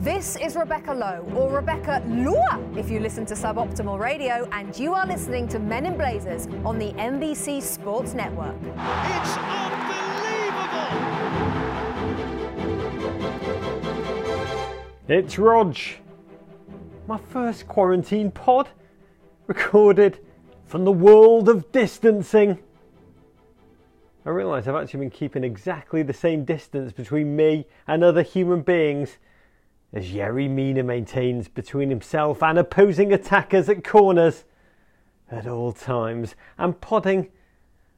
This is Rebecca Lowe, or Rebecca Lua if you listen to Suboptimal Radio, and you are listening to Men in Blazers on the NBC Sports Network. It's unbelievable! It's Rog. My first quarantine pod, recorded from the world of distancing. I realise I've actually been keeping exactly the same distance between me and other human beings as Yerry Mina maintains between himself and opposing attackers at corners at all times, and podding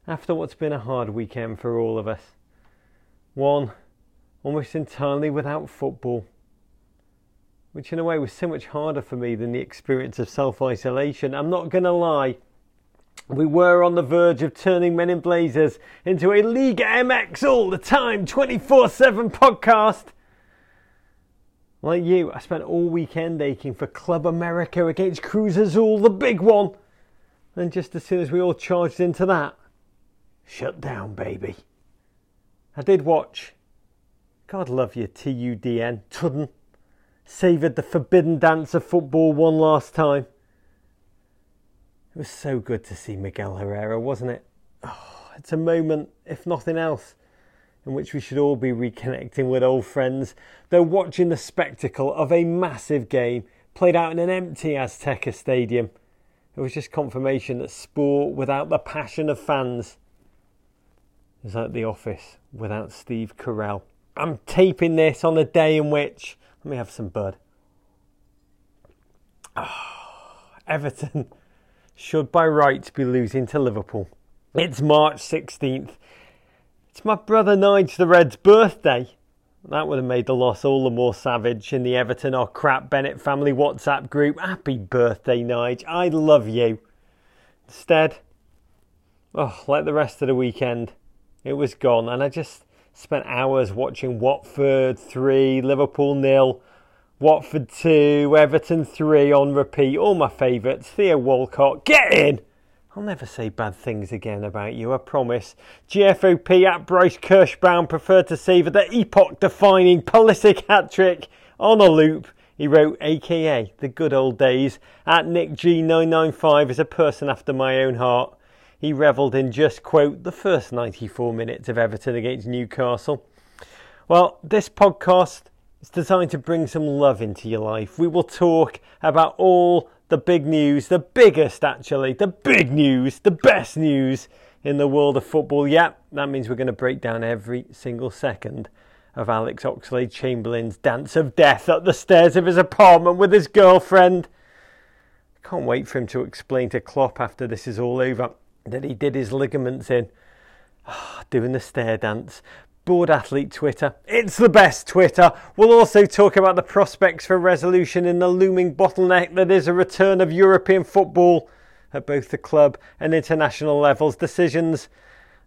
after what's been a hard weekend for all of us. One almost entirely without football, which in a way was so much harder for me than the experience of self isolation. I'm not going to lie. We were on the verge of turning Men in Blazers into a Liga MX all the time 24 7 podcast. Like you, I spent all weekend aching for Club America against Cruz Azul, the big one. And just as soon as we all charged into that, shut down, baby. I did watch. God love you, TUDN, Tudden. Savoured the forbidden dance of football one last time. It was so good to see Miguel Herrera, wasn't it? Oh, it's a moment, if nothing else, in which we should all be reconnecting with old friends, though watching the spectacle of a massive game played out in an empty Azteca stadium. It was just confirmation that sport without the passion of fans is like the office without Steve Carell. I'm taping this on a day in which, let me have some bud. Oh, Everton should by rights be losing to Liverpool. It's March 16th. It's my brother Nige the Red's birthday. That would have made the loss all the more savage in the Everton or crap Bennett family WhatsApp group. Happy birthday, Nige. I love you. Instead, oh, like the rest of the weekend, it was gone, and I just spent hours watching Watford 3, Liverpool nil, Watford 2, Everton 3 on repeat. All my favourites. Theo Walcott, get in! I'll never say bad things again about you, I promise. GFOP at Bryce Kirschbaum preferred to savour the epoch defining Pulisic hat trick on a loop. He wrote, aka the good old days, at Nick G995 is a person after my own heart. He revelled in just, quote, the first 94 minutes of Everton against Newcastle. Well, this podcast is designed to bring some love into your life. We will talk about all the big news, the biggest actually, the big news, the best news in the world of football. Yeah, that means we're going to break down every single second of Alex Oxlade Chamberlain's dance of death up the stairs of his apartment with his girlfriend. I can't wait for him to explain to Klopp after this is all over that he did his ligaments in. Oh, doing the stair dance. Bored Athlete Twitter. It's the best Twitter. We'll also talk about the prospects for resolution in the looming bottleneck that is a return of European football at both the club and international levels. Decisions,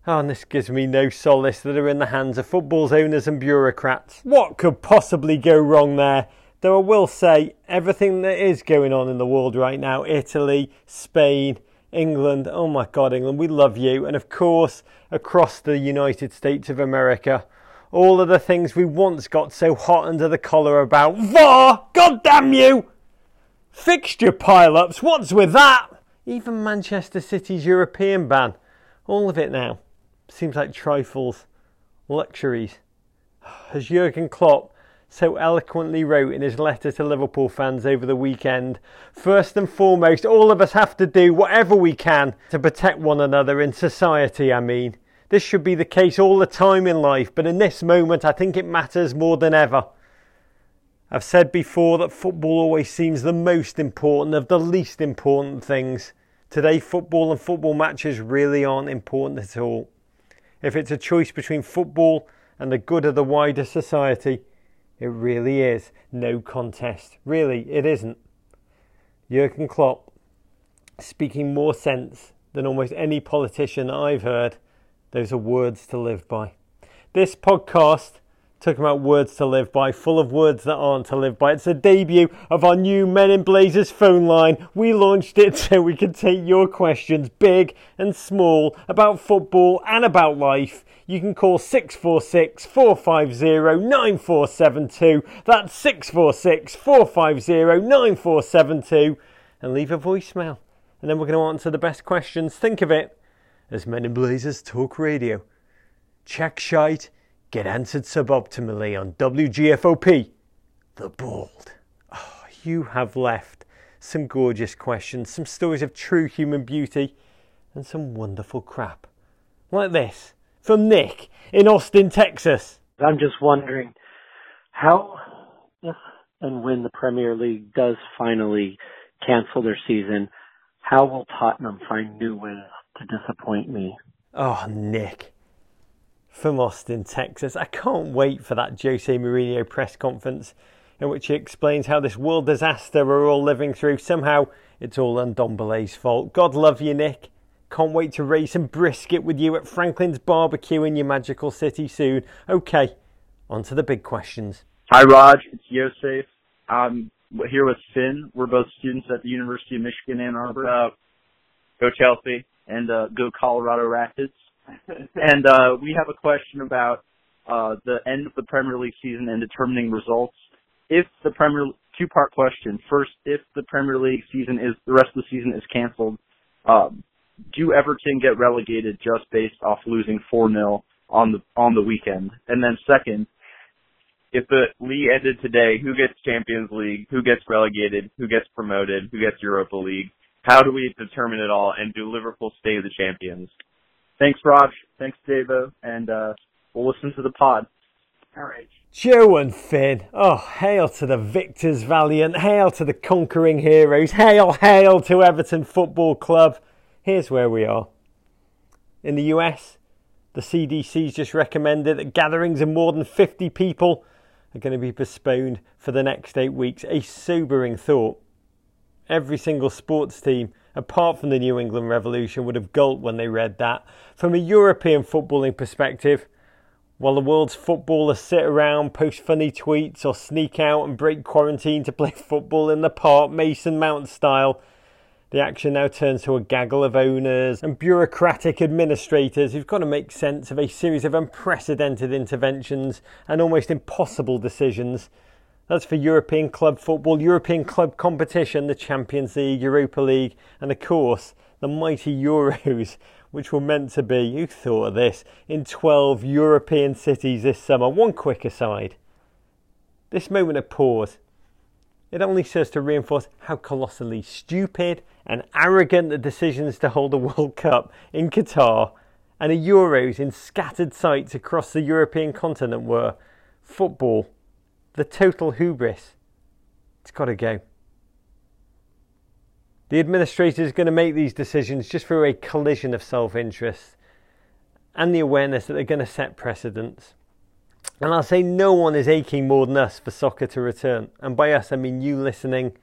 oh, and this gives me no solace, that are in the hands of football's owners and bureaucrats. What could possibly go wrong there? Though I will say, everything that is going on in the world right now Italy, Spain, England, oh my God, England, we love you. And of course, across the United States of America, all of the things we once got so hot under the collar about. VAR! God damn you! Fixture pile ups, what's with that? Even Manchester City's European ban. All of it now. Seems like trifles, luxuries. As Jurgen Klopp so eloquently wrote in his letter to Liverpool fans over the weekend. First and foremost, all of us have to do whatever we can to protect one another in society, I mean. This should be the case all the time in life, but in this moment, I think it matters more than ever. I've said before that football always seems the most important of the least important things. Today, football and football matches really aren't important at all. If it's a choice between football and the good of the wider society, it really is no contest. Really, it isn't. Jurgen Klopp speaking more sense than almost any politician I've heard. Those are words to live by. This podcast talking about words to live by, full of words that aren't to live by. It's the debut of our new Men in Blazers phone line. We launched it so we could take your questions, big and small, about football and about life. You can call 646 450 9472. That's 646 450 9472 and leave a voicemail. And then we're going to answer the best questions. Think of it as Men in Blazers Talk Radio. Check shite get answered suboptimally on WGFOP, The Bald. Oh, you have left some gorgeous questions, some stories of true human beauty, and some wonderful crap. Like this from Nick in Austin, Texas. I'm just wondering how, if and when the Premier League does finally cancel their season, how will Tottenham find new ways to disappoint me? Oh, Nick from Austin, Texas. I can't wait for that Jose Mourinho press conference in which he explains how this world disaster we're all living through, somehow it's all Ndombele's fault. God love you, Nick. Can't wait to raise some brisket with you at Franklin's Barbecue in your magical city soon. Okay, on to the big questions. Hi, Rog. It's Yosef. I'm here with Finn. We're both students at the University of Michigan Ann Arbor. Uh, go Chelsea and uh, go Colorado Rapids and uh, we have a question about uh, the end of the Premier League season and determining results. If the Premier two part question. First, if the Premier League season is the rest of the season is canceled, um, do Everton get relegated just based off losing four 0 on the on the weekend? And then second, if the league ended today, who gets Champions League? Who gets relegated? Who gets promoted? Who gets Europa League? How do we determine it all? And do Liverpool stay the champions? Thanks, Rog. Thanks, Davo. And uh, we'll listen to the pod. All right. Joe and Finn. Oh, hail to the victors valiant. Hail to the conquering heroes. Hail, hail to Everton Football Club. Here's where we are. In the US, the CDC's just recommended that gatherings of more than 50 people are going to be postponed for the next eight weeks. A sobering thought. Every single sports team apart from the New England Revolution, would have gulped when they read that. From a European footballing perspective, while the world's footballers sit around, post funny tweets, or sneak out and break quarantine to play football in the park, Mason Mount style, the action now turns to a gaggle of owners and bureaucratic administrators who've got to make sense of a series of unprecedented interventions and almost impossible decisions that's for European club football, European club competition, the Champions League, Europa League, and of course the mighty Euros, which were meant to be, you thought of this, in 12 European cities this summer. One quick aside. This moment of pause, it only serves to reinforce how colossally stupid and arrogant the decisions to hold a World Cup in Qatar and a Euros in scattered sites across the European continent were. Football the total hubris. It's got to go. The administrator is going to make these decisions just through a collision of self interest and the awareness that they're going to set precedents. And I'll say no one is aching more than us for soccer to return. And by us, I mean you listening,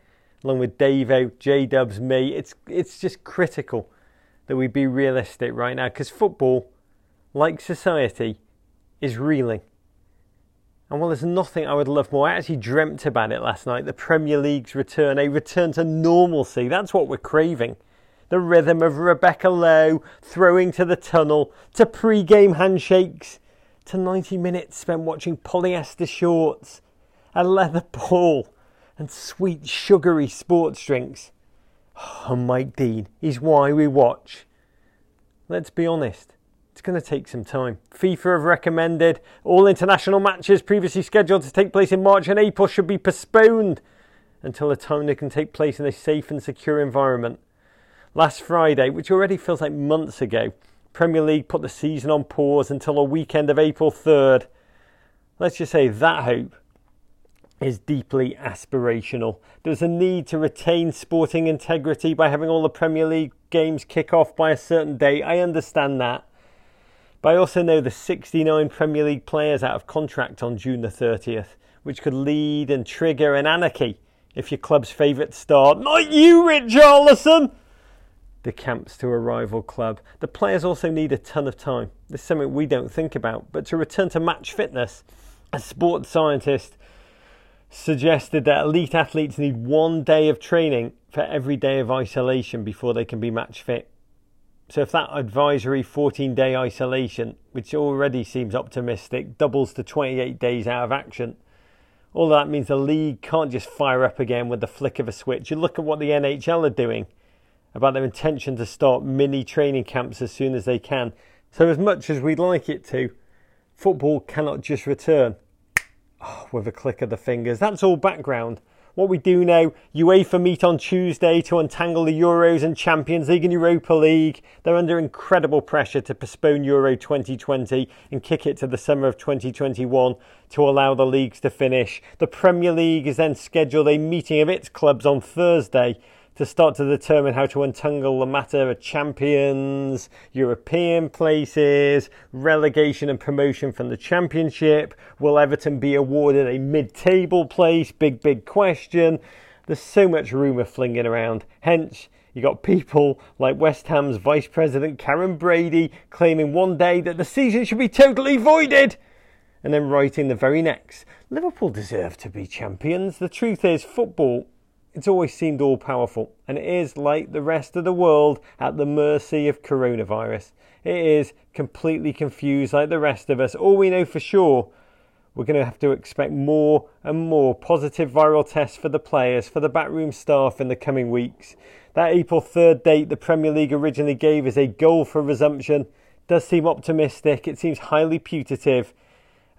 along with Davo, J Dubs, me. It's, it's just critical that we be realistic right now because football, like society, is reeling. And while there's nothing I would love more, I actually dreamt about it last night. The Premier League's return, a return to normalcy. That's what we're craving. The rhythm of Rebecca Lowe throwing to the tunnel, to pre game handshakes, to 90 minutes spent watching polyester shorts, a leather ball, and sweet sugary sports drinks. Oh, Mike Dean, is why we watch. Let's be honest. It's going to take some time. FIFA have recommended all international matches previously scheduled to take place in March and April should be postponed until a time they can take place in a safe and secure environment. Last Friday, which already feels like months ago, Premier League put the season on pause until a weekend of April 3rd. Let's just say that hope is deeply aspirational. There's a need to retain sporting integrity by having all the Premier League games kick off by a certain date. I understand that. But I also know the 69 Premier League players out of contract on June the 30th, which could lead and trigger an anarchy if your club's favourite star, not you, Richarlison, decamps to a rival club. The players also need a ton of time. This is something we don't think about, but to return to match fitness A sports scientist suggested that elite athletes need one day of training for every day of isolation before they can be match fit. So, if that advisory 14 day isolation, which already seems optimistic, doubles to 28 days out of action, all that means the league can't just fire up again with the flick of a switch. You look at what the NHL are doing about their intention to start mini training camps as soon as they can. So, as much as we'd like it to, football cannot just return oh, with a click of the fingers. That's all background. What we do know, UEFA meet on Tuesday to untangle the Euros and Champions League and Europa League. They're under incredible pressure to postpone Euro 2020 and kick it to the summer of 2021 to allow the leagues to finish. The Premier League is then scheduled a meeting of its clubs on Thursday to start to determine how to untangle the matter of champions, European places, relegation and promotion from the championship. Will Everton be awarded a mid table place? Big, big question. There's so much rumour flinging around. Hence, you got people like West Ham's Vice President Karren Brady claiming one day that the season should be totally voided, and then writing the very next, Liverpool deserve to be champions. The truth is, football it's always seemed all powerful, and it is, like the rest of the world, at the mercy of coronavirus. It is completely confused, like the rest of us. All we know for sure, we're going to have to expect more and more positive viral tests for the players, for the backroom staff in the coming weeks. That April 3rd date the Premier League originally gave as a goal for resumption does seem optimistic. It seems highly putative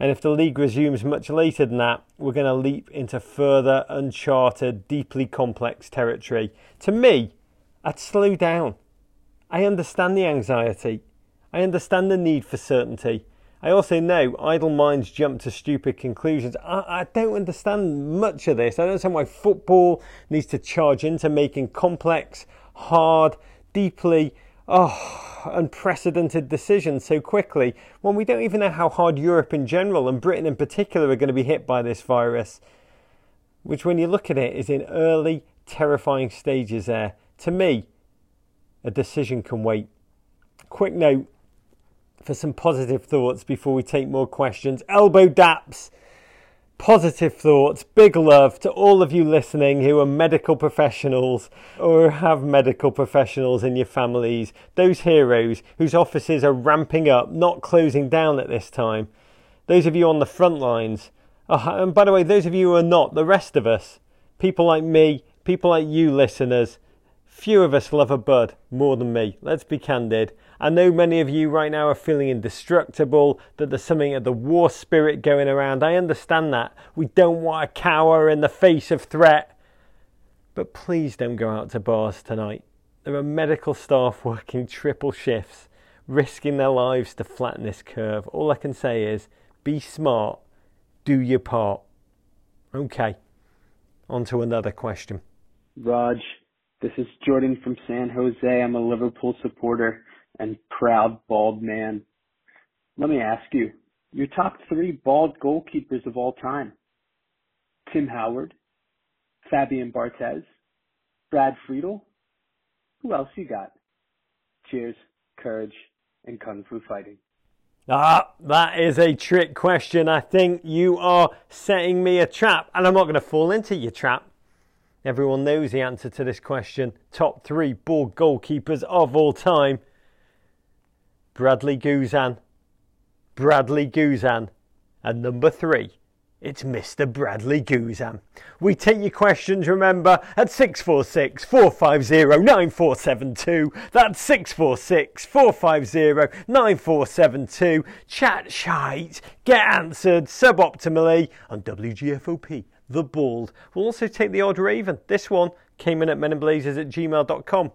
and if the league resumes much later than that, we're going to leap into further uncharted, deeply complex territory. To me, I'd slow down. I understand the anxiety. I understand the need for certainty. I also know idle minds jump to stupid conclusions. I, I, don't understand much of this. I don't understand why football needs to charge into making complex, hard, deeply, oh, unprecedented decisions so quickly when we don't even know how hard Europe in general and Britain in particular are going to be hit by this virus, which, when you look at it, is in early, terrifying stages there. To me, a decision can wait. Quick note for some positive thoughts before we take more questions. Elbow daps positive thoughts, big love to all of you listening who are medical professionals or have medical professionals in your families, those heroes whose offices are ramping up, not closing down at this time. Those of you on the front lines, oh, and by the way, those of you who are not, the rest of us, people like me, people like you listeners, few of us love a bud more than me. Let's be candid. I know many of you right now are feeling indestructible, that there's something of the war spirit going around. I understand that. We don't want to cower in the face of threat. But please don't go out to bars tonight. There are medical staff working triple shifts, risking their lives to flatten this curve. All I can say is be smart, do your part. Okay, on to another question. Rog, this is Jordan from San Jose. I'm a Liverpool supporter and proud bald man. Let me ask you, your top three bald goalkeepers of all time. Tim Howard, Fabian Barthez, Brad Friedel. Who else you got? Cheers, courage, and kung fu fighting. Ah, that is a trick question. I think you are setting me a trap, and I'm not going to fall into your trap. Everyone knows the answer to this question. Top three bald goalkeepers of all time. Bradley Guzan. Bradley Guzan. And number three, it's Mr. Bradley Guzan. We take your questions, remember, at 646 450 9472. That's 646 450 9472. Chat shite, get answered suboptimally on WGFOP. The Bald. We'll also take the odd raven. This one came in at meninblazers at gmail.com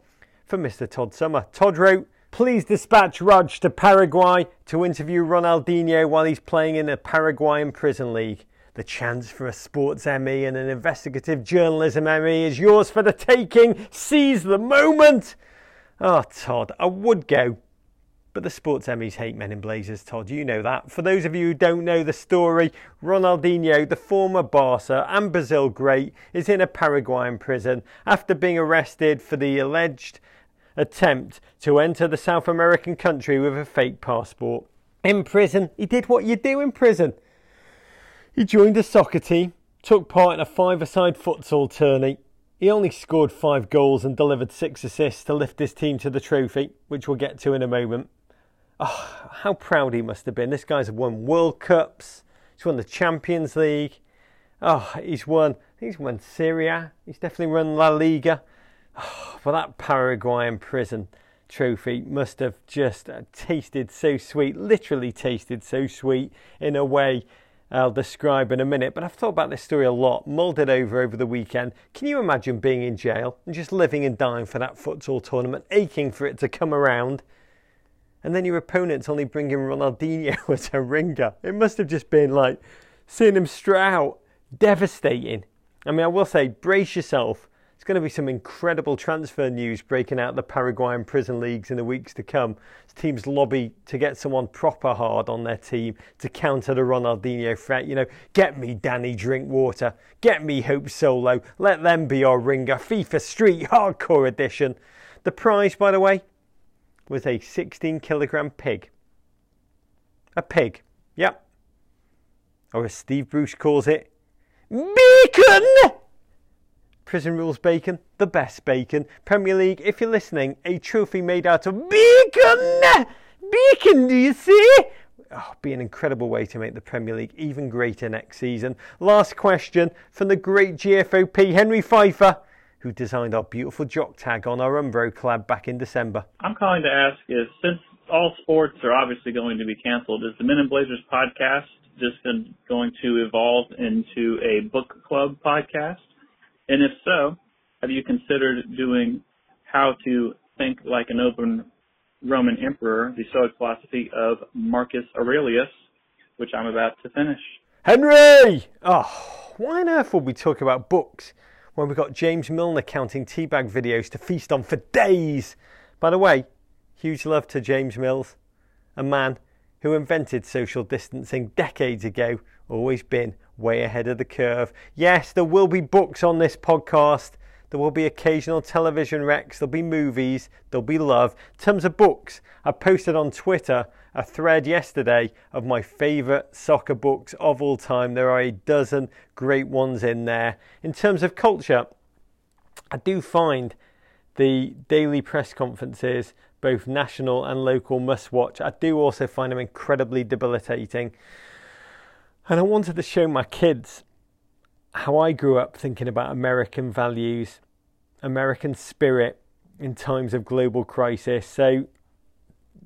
for Mr. Todd Summer. Todd wrote, Please dispatch Rog to Paraguay to interview Ronaldinho while he's playing in the Paraguayan Prison League. The chance for a sports Emmy and an investigative journalism Emmy is yours for the taking. Seize the moment. Oh, Todd, I would go, but the sports Emmys hate men in blazers, Todd. You know that. For those of you who don't know the story, Ronaldinho, the former Barca and Brazil great, is in a Paraguayan prison after being arrested for the alleged attempt to enter the South American country with a fake passport. In prison, he did what you do in prison. He joined a soccer team, took part in a five-a-side futsal tourney. He only scored five goals and delivered six assists to lift his team to the trophy, which we'll get to in a moment. Oh, how proud he must have been. This guy's won World Cups. He's won the Champions League. Oh, he's won. He's won Serie He's definitely won La Liga. Oh, well, that Paraguayan prison trophy must have just uh, tasted so sweet, literally tasted so sweet in a way I'll describe in a minute. But I've thought about this story a lot, mulled it over over the weekend. Can you imagine being in jail and just living and dying for that futsal tournament, aching for it to come around? And then your opponent's only bringing Ronaldinho as a ringer. It must have just been like seeing him straight out, devastating. I mean, I will say, brace yourself It's going to be some incredible transfer news breaking out the Paraguayan prison leagues in the weeks to come. As teams lobby to get someone proper hard on their team to counter the Ronaldinho threat. You know, get me Danny Drinkwater, get me Hope Solo, let them be our ringer. FIFA Street Hardcore Edition. The prize, by the way, was a 16 kilogram pig. A pig, yep. Or as Steve Bruce calls it, bacon! Prison Rules Bacon, the best bacon. Premier League, if you're listening, a trophy made out of bacon! Bacon, do you see? Oh, be an incredible way to make the Premier League even greater next season. Last question from the great GFOP, Henry Pfeiffer, who designed our beautiful jock tag on our Umbro collab back in December. I'm calling to ask is since all sports are obviously going to be canceled, is the Men in Blazers podcast just going to evolve into a book club podcast? And if so, have you considered doing how to think like an open Roman emperor, the Stoic philosophy of Marcus Aurelius, which I'm about to finish? Henry! Oh, why on earth would we talk about books when we've got James Milner counting teabag videos to feast on for days? By the way, huge love to James Milner, a man who invented social distancing decades ago, always been way ahead of the curve. Yes, there will be books on this podcast. There will be occasional television recs, there'll be movies, there'll be love. In terms of books, I posted on Twitter a thread yesterday of my favourite soccer books of all time. There are a dozen great ones in there. In terms of culture, I do find the daily press conferences, both national and local, must watch. I do also find them incredibly debilitating. And I wanted to show my kids how I grew up thinking about American values, American spirit in times of global crisis. So,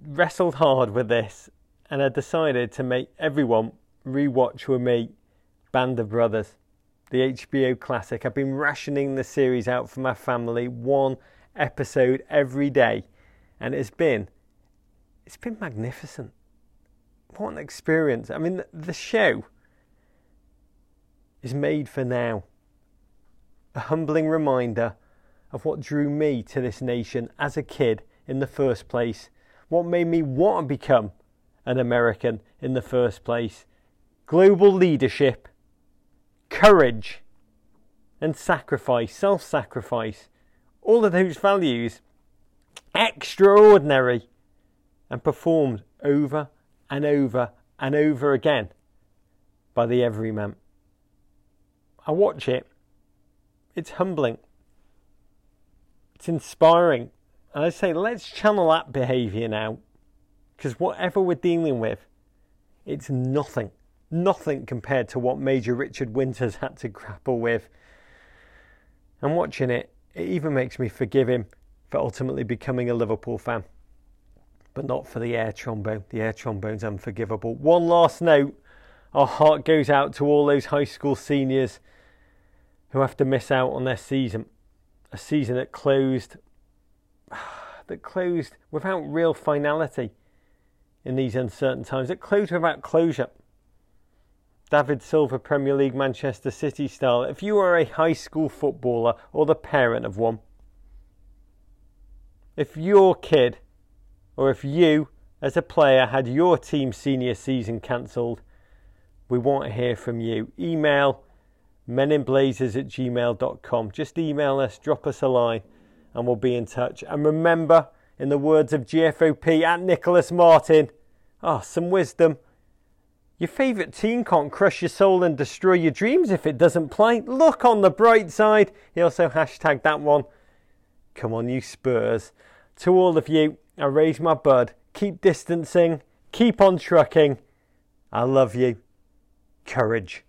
wrestled hard with this, and I decided to make everyone rewatch with me Band of Brothers, the HBO classic. I've been rationing the series out for my family, one episode every day, and it's been it's been magnificent what an experience. I mean, the show is made for now. A humbling reminder of what drew me to this nation as a kid in the first place, what made me want to become an American in the first place. Global leadership, courage, and sacrifice, self sacrifice, all of those values, extraordinary, and performed over and over and over again by the everyman. I watch it, it's humbling, it's inspiring. And I say, let's channel that behaviour now. Because whatever we're dealing with, it's nothing, nothing compared to what Major Richard Winters had to grapple with. And watching it, it even makes me forgive him for ultimately becoming a Liverpool fan but not for the air trombone. The air trombone's unforgivable. One last note our heart goes out to all those high school seniors who have to miss out on their season. A season that closed that closed without real finality in these uncertain times. It closed without closure. David Silva, Premier League, Manchester City style. If you are a high school footballer or the parent of one, if your kid or if you, as a player, had your team senior season cancelled, we want to hear from you. Email meninblazers at gmail.com. Just email us, drop us a line, and we'll be in touch. And remember, in the words of GFOP at Nicholas Martin, ah, oh, some wisdom. Your favourite team can't crush your soul and destroy your dreams if it doesn't play. Look on the bright side. He also hashtagged that one. Come on, you Spurs. To all of you, I raise my bud. Keep distancing. Keep on trucking. I love you. Courage.